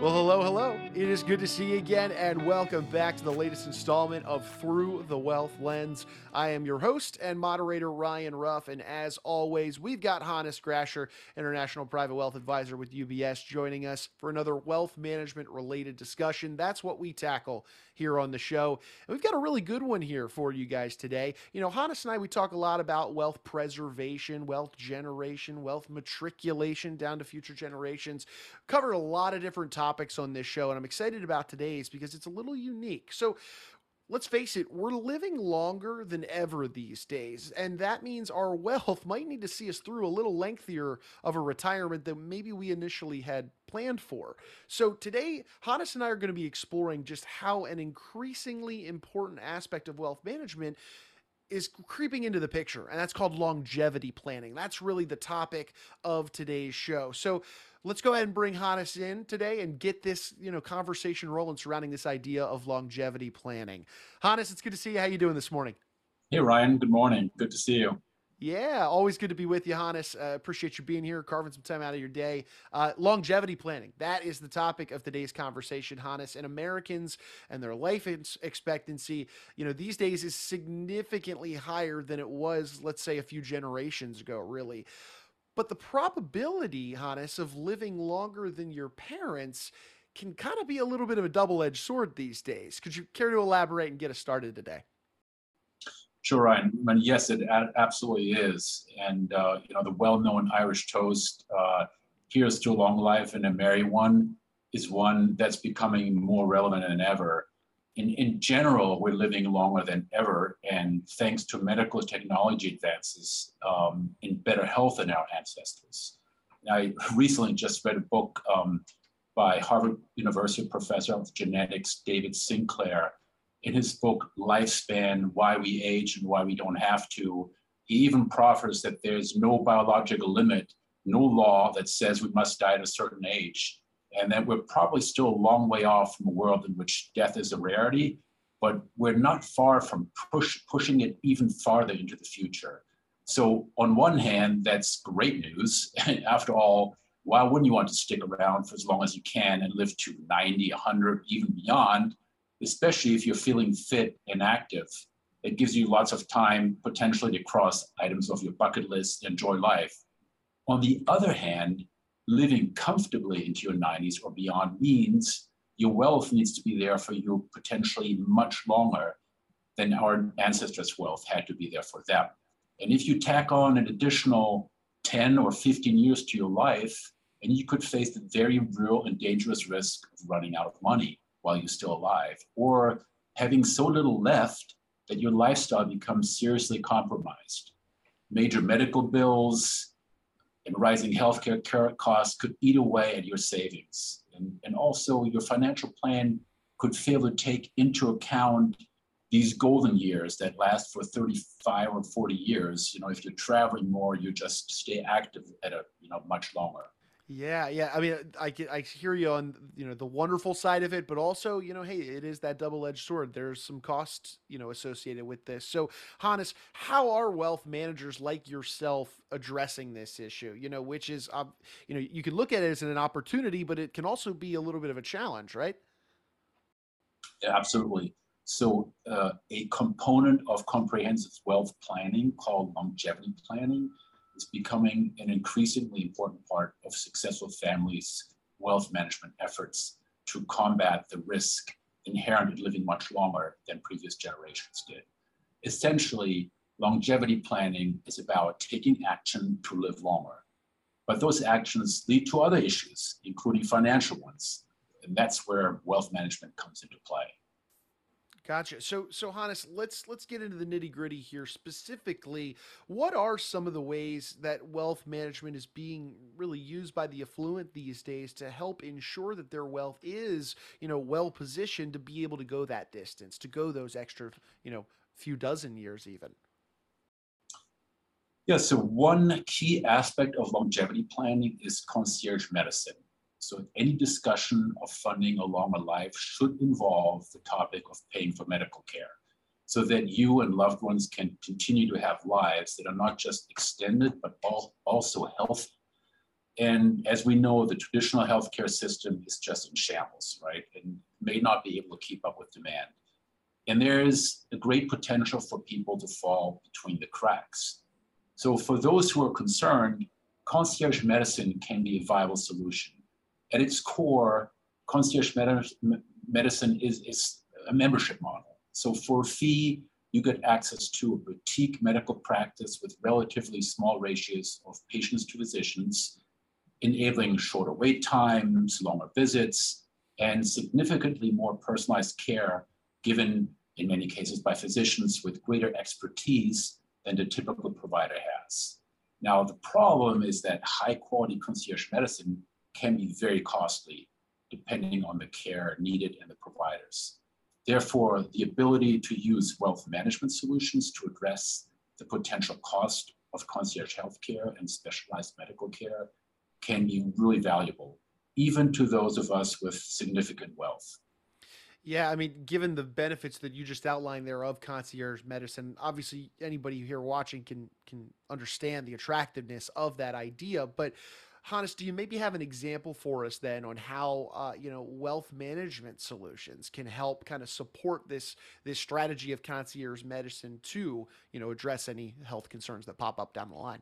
Well, hello, hello. It is good to see you again, and welcome back to the latest installment of Through the Wealth Lens. I am your host and moderator, Ryan Ruff, and as always, we've got Hannes Grasher, International Private Wealth Advisor with UBS, joining us for another wealth management related discussion. That's what we tackle here on the show. And we've got a really good one here for you guys today. You know, Hannes and I, we talk a lot about wealth preservation, wealth generation, wealth matriculation down to future generations. Covered a lot of different topics on this show, and I'm excited about today's because it's a little unique. So, let's face it, we're living longer than ever these days. And that means our wealth might need to see us through a little lengthier of a retirement than maybe we initially had planned for. So today, Hannes and I are going to be exploring just how an increasingly important aspect of wealth management is creeping into the picture, and that's called longevity planning. That's really the topic of today's show. So let's go ahead and bring Hannes in today and get this, you know, conversation rolling surrounding this idea of longevity planning. Hannes, it's good to see you. How you doing this morning? Hey Ryan, good morning. Good to see you. Yeah, always good to be with you, Hannes. Uh, appreciate you being here, carving some time out of your day. Uh, longevity planning. That is the topic of today's conversation, Hannes. And Americans and their life expectancy, you know, these days is significantly higher than it was, let's say, a few generations ago, really. But the probability, Hannes, of living longer than your parents can kind of be a little bit of a double edged sword these days. Could you care to elaborate and get us started today? Sure, Ryan. Yes, it absolutely is. And, uh, you know, the well known Irish toast, uh, here's to a long life and a merry one, is one that's becoming more relevant than ever in, in general, we're living longer than ever, and thanks to medical technology advances um, in better health than our ancestors. I recently just read a book um, by Harvard University professor of genetics, David Sinclair. In his book, Lifespan Why We Age and Why We Don't Have to, he even proffers that there's no biological limit, no law that says we must die at a certain age and that we're probably still a long way off from a world in which death is a rarity, but we're not far from push, pushing it even farther into the future. So, on one hand, that's great news. After all, why wouldn't you want to stick around for as long as you can and live to 90, 100, even beyond, especially if you're feeling fit and active? It gives you lots of time potentially to cross items off your bucket list, enjoy life. On the other hand, living comfortably into your 90s or beyond means your wealth needs to be there for you potentially much longer than our ancestors' wealth had to be there for them. And if you tack on an additional 10 or 15 years to your life, and you could face the very real and dangerous risk of running out of money while you're still alive, or having so little left that your lifestyle becomes seriously compromised. Major medical bills, and rising healthcare costs could eat away at your savings. And, and also, your financial plan could fail to take into account these golden years that last for 35 or 40 years. You know, if you're traveling more, you just stay active at a you know much longer. Yeah, yeah. I mean, I I hear you on you know the wonderful side of it, but also you know, hey, it is that double edged sword. There's some costs you know associated with this. So, Hannes, how are wealth managers like yourself addressing this issue? You know, which is um, you know you can look at it as an opportunity, but it can also be a little bit of a challenge, right? Yeah, absolutely. So, uh, a component of comprehensive wealth planning called longevity planning is becoming an increasingly important part of successful families' wealth management efforts to combat the risk inherent in living much longer than previous generations did. Essentially, longevity planning is about taking action to live longer. But those actions lead to other issues, including financial ones. And that's where wealth management comes into play. Gotcha. So, so Hannes, let's let's get into the nitty gritty here. Specifically, what are some of the ways that wealth management is being really used by the affluent these days to help ensure that their wealth is, you know, well positioned to be able to go that distance, to go those extra, you know, few dozen years even. Yeah. So one key aspect of longevity planning is concierge medicine. So any discussion of funding along a life should involve the topic of paying for medical care so that you and loved ones can continue to have lives that are not just extended, but also healthy. And as we know, the traditional healthcare system is just in shambles, right? And may not be able to keep up with demand. And there is a great potential for people to fall between the cracks. So for those who are concerned, concierge medicine can be a viable solution. At its core, concierge med- medicine is, is a membership model. So for a fee, you get access to a boutique medical practice with relatively small ratios of patients to physicians, enabling shorter wait times, longer visits, and significantly more personalized care given in many cases by physicians with greater expertise than the typical provider has. Now, the problem is that high quality concierge medicine can be very costly depending on the care needed and the providers. Therefore, the ability to use wealth management solutions to address the potential cost of concierge healthcare and specialized medical care can be really valuable, even to those of us with significant wealth. Yeah, I mean, given the benefits that you just outlined there of concierge medicine, obviously anybody here watching can can understand the attractiveness of that idea. But Hannes, do you maybe have an example for us then on how uh, you know wealth management solutions can help kind of support this this strategy of concierge medicine to you know address any health concerns that pop up down the line?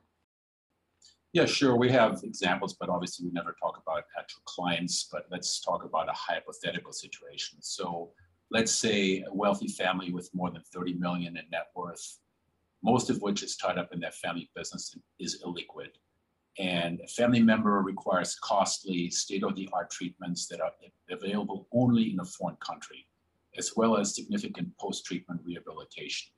Yeah, sure. We have examples, but obviously we never talk about actual clients, but let's talk about a hypothetical situation. So let's say a wealthy family with more than 30 million in net worth, most of which is tied up in their family business and is illiquid. And a family member requires costly state-of-the-art treatments that are available only in a foreign country, as well as significant post-treatment rehabilitation.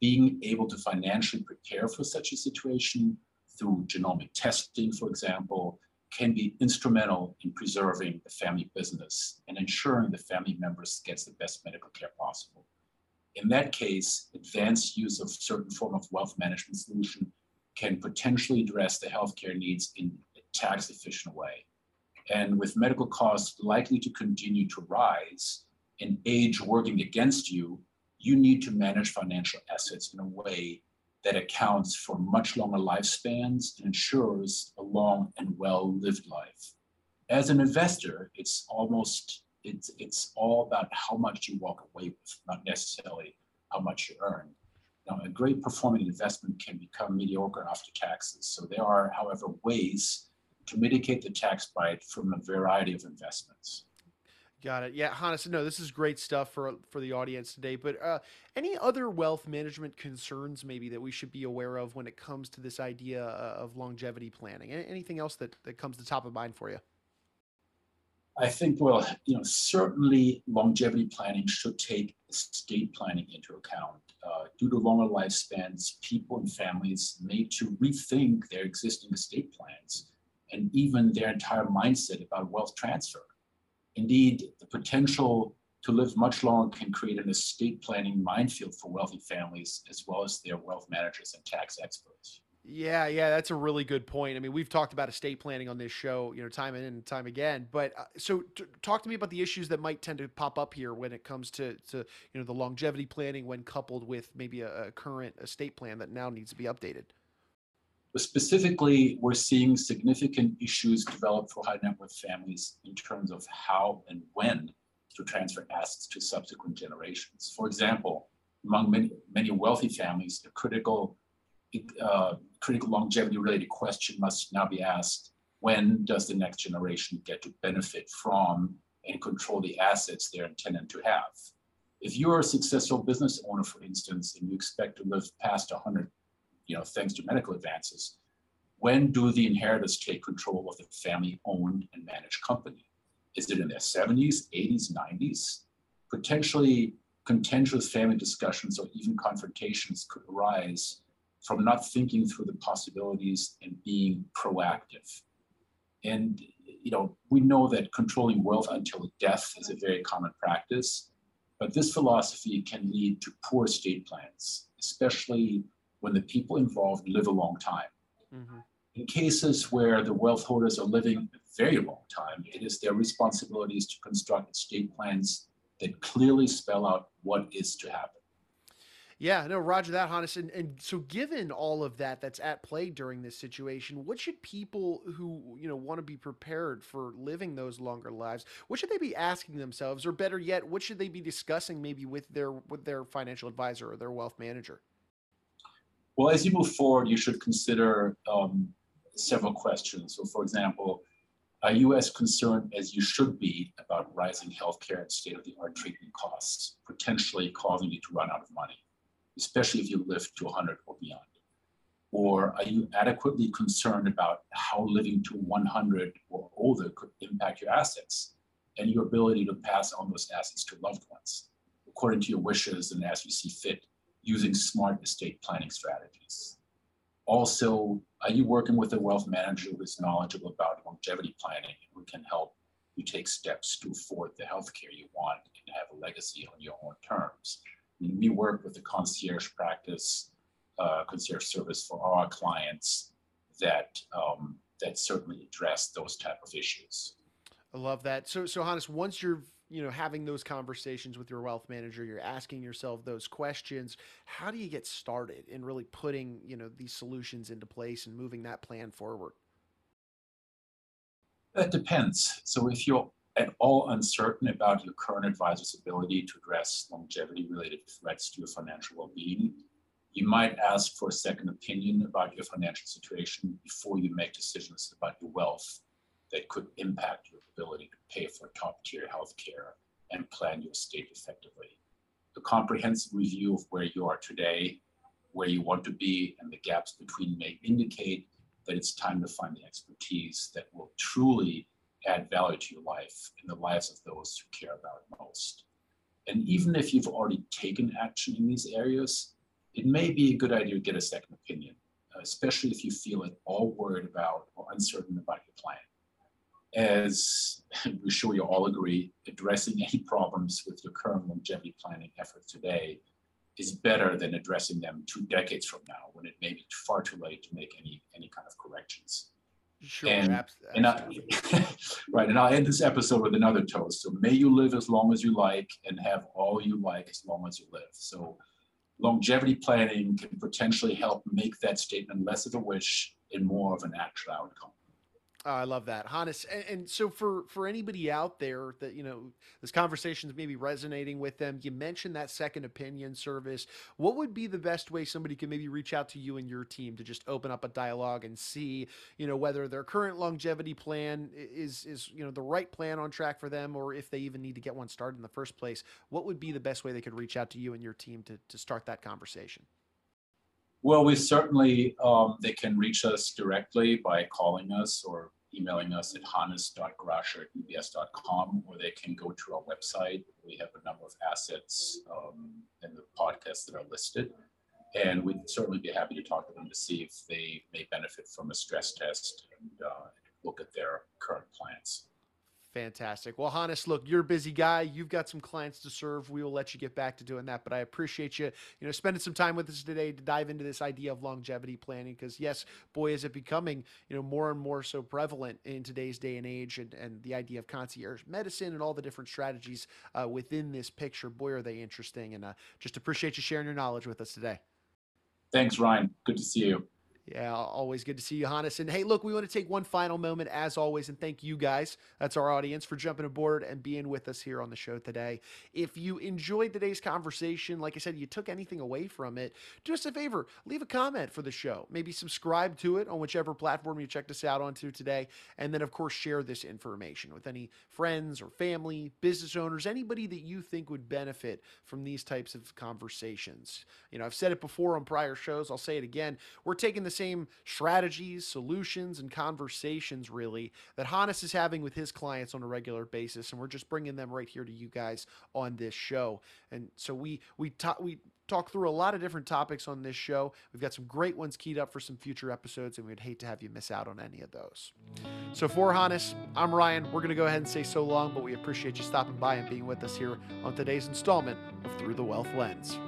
Being able to financially prepare for such a situation through genomic testing, for example, can be instrumental in preserving the family business and ensuring the family members gets the best medical care possible. In that case, advanced use of certain form of wealth management solution can potentially address the healthcare needs in a tax efficient way. And with medical costs likely to continue to rise and age working against you, you need to manage financial assets in a way that accounts for much longer lifespans and ensures a long and well lived life. As an investor, it's almost it's it's all about how much you walk away with, not necessarily how much you earn. A great performing investment can become mediocre after taxes. So there are, however, ways to mitigate the tax bite from a variety of investments. Got it. Yeah, Hannes, no, this is great stuff for for the audience today. But uh, any other wealth management concerns maybe that we should be aware of when it comes to this idea uh, of longevity planning? Anything else that, that comes to top of mind for you? I think, well, you know, certainly longevity planning should take estate planning into account. Uh, due to longer lifespans, people and families need to rethink their existing estate plans and even their entire mindset about wealth transfer. Indeed, the potential to live much longer can create an estate planning minefield for wealthy families as well as their wealth managers and tax experts. Yeah, yeah, that's a really good point. I mean, we've talked about estate planning on this show, you know, time and time again. But uh, so, t- talk to me about the issues that might tend to pop up here when it comes to, to you know, the longevity planning when coupled with maybe a, a current estate plan that now needs to be updated. Specifically, we're seeing significant issues develop for high net worth families in terms of how and when to transfer assets to subsequent generations. For example, among many, many wealthy families, a critical, uh, critical longevity related question must now be asked when does the next generation get to benefit from and control the assets they're intended to have? If you're a successful business owner, for instance, and you expect to live past 100 you know, thanks to medical advances. When do the inheritors take control of the family-owned and managed company? Is it in their 70s, 80s, 90s? Potentially contentious family discussions or even confrontations could arise from not thinking through the possibilities and being proactive. And you know, we know that controlling wealth until death is a very common practice, but this philosophy can lead to poor estate plans, especially when the people involved live a long time. Mm-hmm. In cases where the wealth holders are living a very long time, it is their responsibilities to construct estate plans that clearly spell out what is to happen. Yeah, no, Roger that, Hannes. And, and so, given all of that that's at play during this situation, what should people who you know want to be prepared for living those longer lives? What should they be asking themselves, or better yet, what should they be discussing maybe with their with their financial advisor or their wealth manager? Well, as you move forward, you should consider um, several questions. So, for example, are you as concerned as you should be about rising healthcare and state-of-the-art treatment costs, potentially causing you to run out of money? Especially if you live to 100 or beyond? Or are you adequately concerned about how living to 100 or older could impact your assets and your ability to pass on those assets to loved ones according to your wishes and as you see fit using smart estate planning strategies? Also, are you working with a wealth manager who is knowledgeable about longevity planning and who can help you take steps to afford the healthcare you want and have a legacy on your own terms? We work with the concierge practice, uh, concierge service for our clients that um, that certainly address those type of issues. I love that. So, so Hannes, once you're you know having those conversations with your wealth manager, you're asking yourself those questions. How do you get started in really putting you know these solutions into place and moving that plan forward? That depends. So, if you're at all uncertain about your current advisor's ability to address longevity related threats to your financial well being, you might ask for a second opinion about your financial situation before you make decisions about your wealth that could impact your ability to pay for top tier healthcare and plan your estate effectively. A comprehensive review of where you are today, where you want to be, and the gaps between may indicate that it's time to find the expertise that will truly add value to your life and the lives of those who care about most. And even if you've already taken action in these areas, it may be a good idea to get a second opinion, uh, especially if you feel at all worried about or uncertain about your plan. As we're sure you all agree, addressing any problems with your current longevity planning efforts today is better than addressing them two decades from now when it may be far too late to make any, any kind of corrections. Sure. And, abs- and I, right, and I'll end this episode with another toast. So may you live as long as you like and have all you like as long as you live. So longevity planning can potentially help make that statement less of a wish and more of an actual outcome. Oh, I love that, Hannes. And, and, so for for anybody out there that you know this conversation is maybe resonating with them, you mentioned that second opinion service. What would be the best way somebody can maybe reach out to you and your team to just open up a dialogue and see you know whether their current longevity plan is is you know the right plan on track for them, or if they even need to get one started in the first place? What would be the best way they could reach out to you and your team to to start that conversation? Well, we certainly, um, they can reach us directly by calling us or emailing us at hannes.grasher at ubs.com, or they can go to our website. We have a number of assets um, in the podcast that are listed. And we'd certainly be happy to talk to them to see if they may benefit from a stress test and uh, look at their current plans. Fantastic. Well, Hannes, look, you're a busy guy. You've got some clients to serve. We will let you get back to doing that, but I appreciate you, you know, spending some time with us today to dive into this idea of longevity planning. Because yes, boy, is it becoming, you know, more and more so prevalent in today's day and age, and, and the idea of concierge medicine and all the different strategies uh, within this picture. Boy, are they interesting! And uh, just appreciate you sharing your knowledge with us today. Thanks, Ryan. Good to see you. Yeah, always good to see you, Hannes. And hey, look, we want to take one final moment, as always, and thank you guys, that's our audience, for jumping aboard and being with us here on the show today. If you enjoyed today's conversation, like I said, you took anything away from it, do us a favor, leave a comment for the show. Maybe subscribe to it on whichever platform you checked us out onto today. And then, of course, share this information with any friends or family, business owners, anybody that you think would benefit from these types of conversations. You know, I've said it before on prior shows, I'll say it again. We're taking the same strategies, solutions, and conversations really that Hannes is having with his clients on a regular basis, and we're just bringing them right here to you guys on this show. And so we we talk we talk through a lot of different topics on this show. We've got some great ones keyed up for some future episodes, and we'd hate to have you miss out on any of those. So for Hannes, I'm Ryan. We're gonna go ahead and say so long, but we appreciate you stopping by and being with us here on today's installment of Through the Wealth Lens.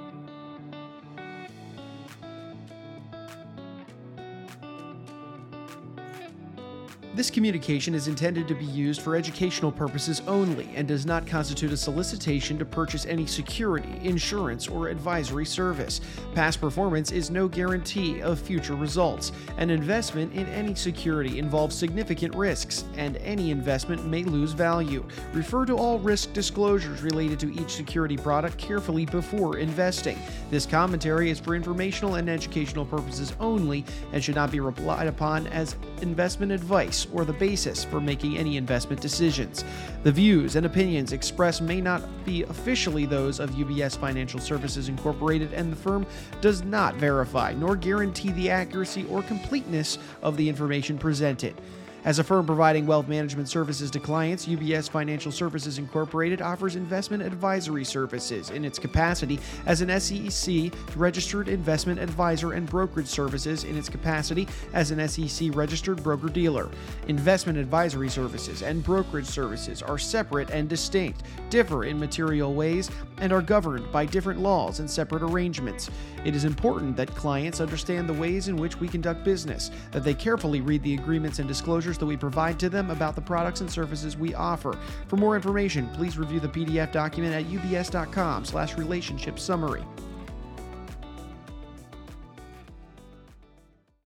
This communication is intended to be used for educational purposes only and does not constitute a solicitation to purchase any security, insurance, or advisory service. Past performance is no guarantee of future results. An investment in any security involves significant risks, and any investment may lose value. Refer to all risk disclosures related to each security product carefully before investing. This commentary is for informational and educational purposes only and should not be relied upon as investment advice or the basis for making any investment decisions. The views and opinions expressed may not be officially those of UBS Financial Services Incorporated, and the firm does not verify nor guarantee the accuracy or completeness of the information presented. As a firm providing wealth management services to clients, UBS Financial Services Incorporated offers investment advisory services in its capacity as an SEC registered investment advisor and brokerage services in its capacity as an SEC registered broker dealer. Investment advisory services and brokerage services are separate and distinct, differ in material ways, and are governed by different laws and separate arrangements. It is important that clients understand the ways in which we conduct business, that they carefully read the agreements and disclosures that we provide to them about the products and services we offer. For more information, please review the PDF document at ubs.com/relationship summary.